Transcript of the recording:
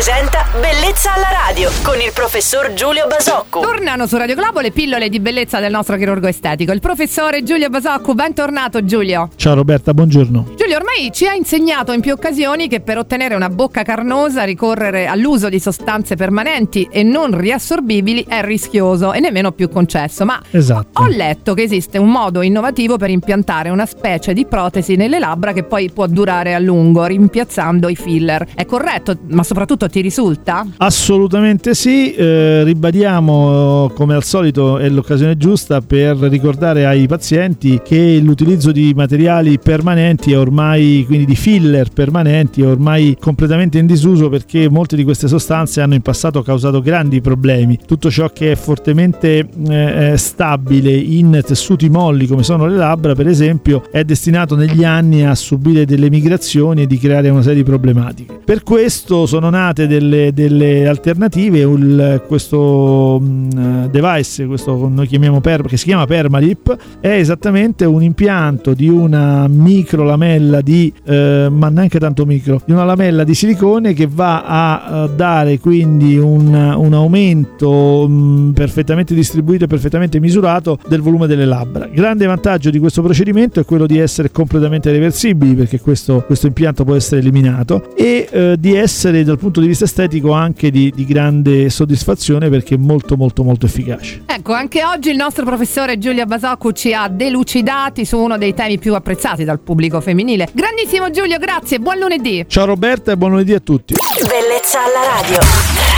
presenta Bellezza alla radio con il professor Giulio Basocco. Tornano su Radio Globo le pillole di bellezza del nostro chirurgo estetico, il professore Giulio Basocco. Bentornato Giulio. Ciao Roberta, buongiorno. Giulio ormai ci ha insegnato in più occasioni che per ottenere una bocca carnosa ricorrere all'uso di sostanze permanenti e non riassorbibili è rischioso e nemmeno più concesso. Ma Esatto. ho letto che esiste un modo innovativo per impiantare una specie di protesi nelle labbra che poi può durare a lungo, rimpiazzando i filler. È corretto, ma soprattutto ti risulta? Assolutamente sì, eh, ribadiamo come al solito è l'occasione giusta per ricordare ai pazienti che l'utilizzo di materiali permanenti è ormai, quindi di filler permanenti, ormai completamente in disuso perché molte di queste sostanze hanno in passato causato grandi problemi. Tutto ciò che è fortemente eh, stabile in tessuti molli come sono le labbra, per esempio, è destinato negli anni a subire delle migrazioni e di creare una serie di problematiche. Per questo sono nate delle, delle alternative, il- questo mh, device, questo noi chiamiamo per, che si chiama Permalip, è esattamente un impianto di una micro lamella di, eh, ma neanche tanto micro, di una lamella di silicone che va a eh, dare quindi un, un aumento mh, perfettamente distribuito e perfettamente misurato del volume delle labbra. Grande vantaggio di questo procedimento è quello di essere completamente reversibili perché questo, questo impianto può essere eliminato e eh, di essere dal punto di vista estetico anche di, di grande soddisfazione perché è molto molto molto efficace. Ecco, anche oggi il nostro professore Giulio Basocco ci ha delucidati su uno dei temi più apprezzati dal pubblico femminile. Grandissimo Giulio, grazie, buon lunedì. Ciao Roberta e buon lunedì a tutti. Bellezza alla radio.